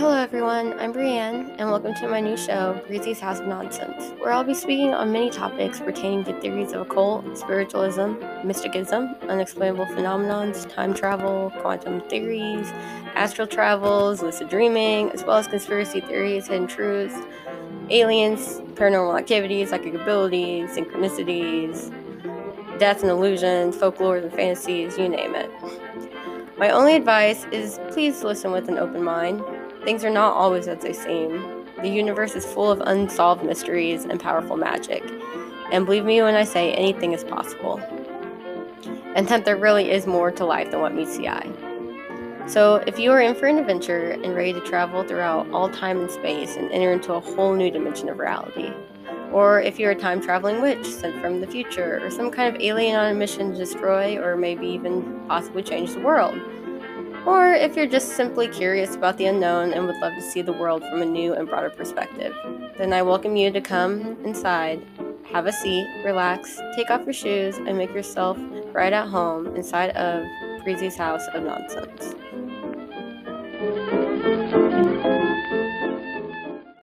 everyone, I'm Brienne, and welcome to my new show, Breezy's House of Nonsense, where I'll be speaking on many topics pertaining to theories of occult, spiritualism, mysticism, unexplainable phenomenons, time travel, quantum theories, astral travels, lucid dreaming, as well as conspiracy theories, hidden truths, aliens, paranormal activities, psychic abilities, synchronicities, deaths and illusions, folklore and fantasies, you name it. My only advice is please listen with an open mind. Things are not always as they seem. The universe is full of unsolved mysteries and powerful magic. And believe me when I say anything is possible. And that there really is more to life than what meets the eye. So, if you are in for an adventure and ready to travel throughout all time and space and enter into a whole new dimension of reality, or if you're a time traveling witch sent from the future, or some kind of alien on a mission to destroy or maybe even possibly change the world, or if you're just simply curious about the unknown and would love to see the world from a new and broader perspective, then I welcome you to come inside, have a seat, relax, take off your shoes, and make yourself right at home inside of Breezy's House of Nonsense.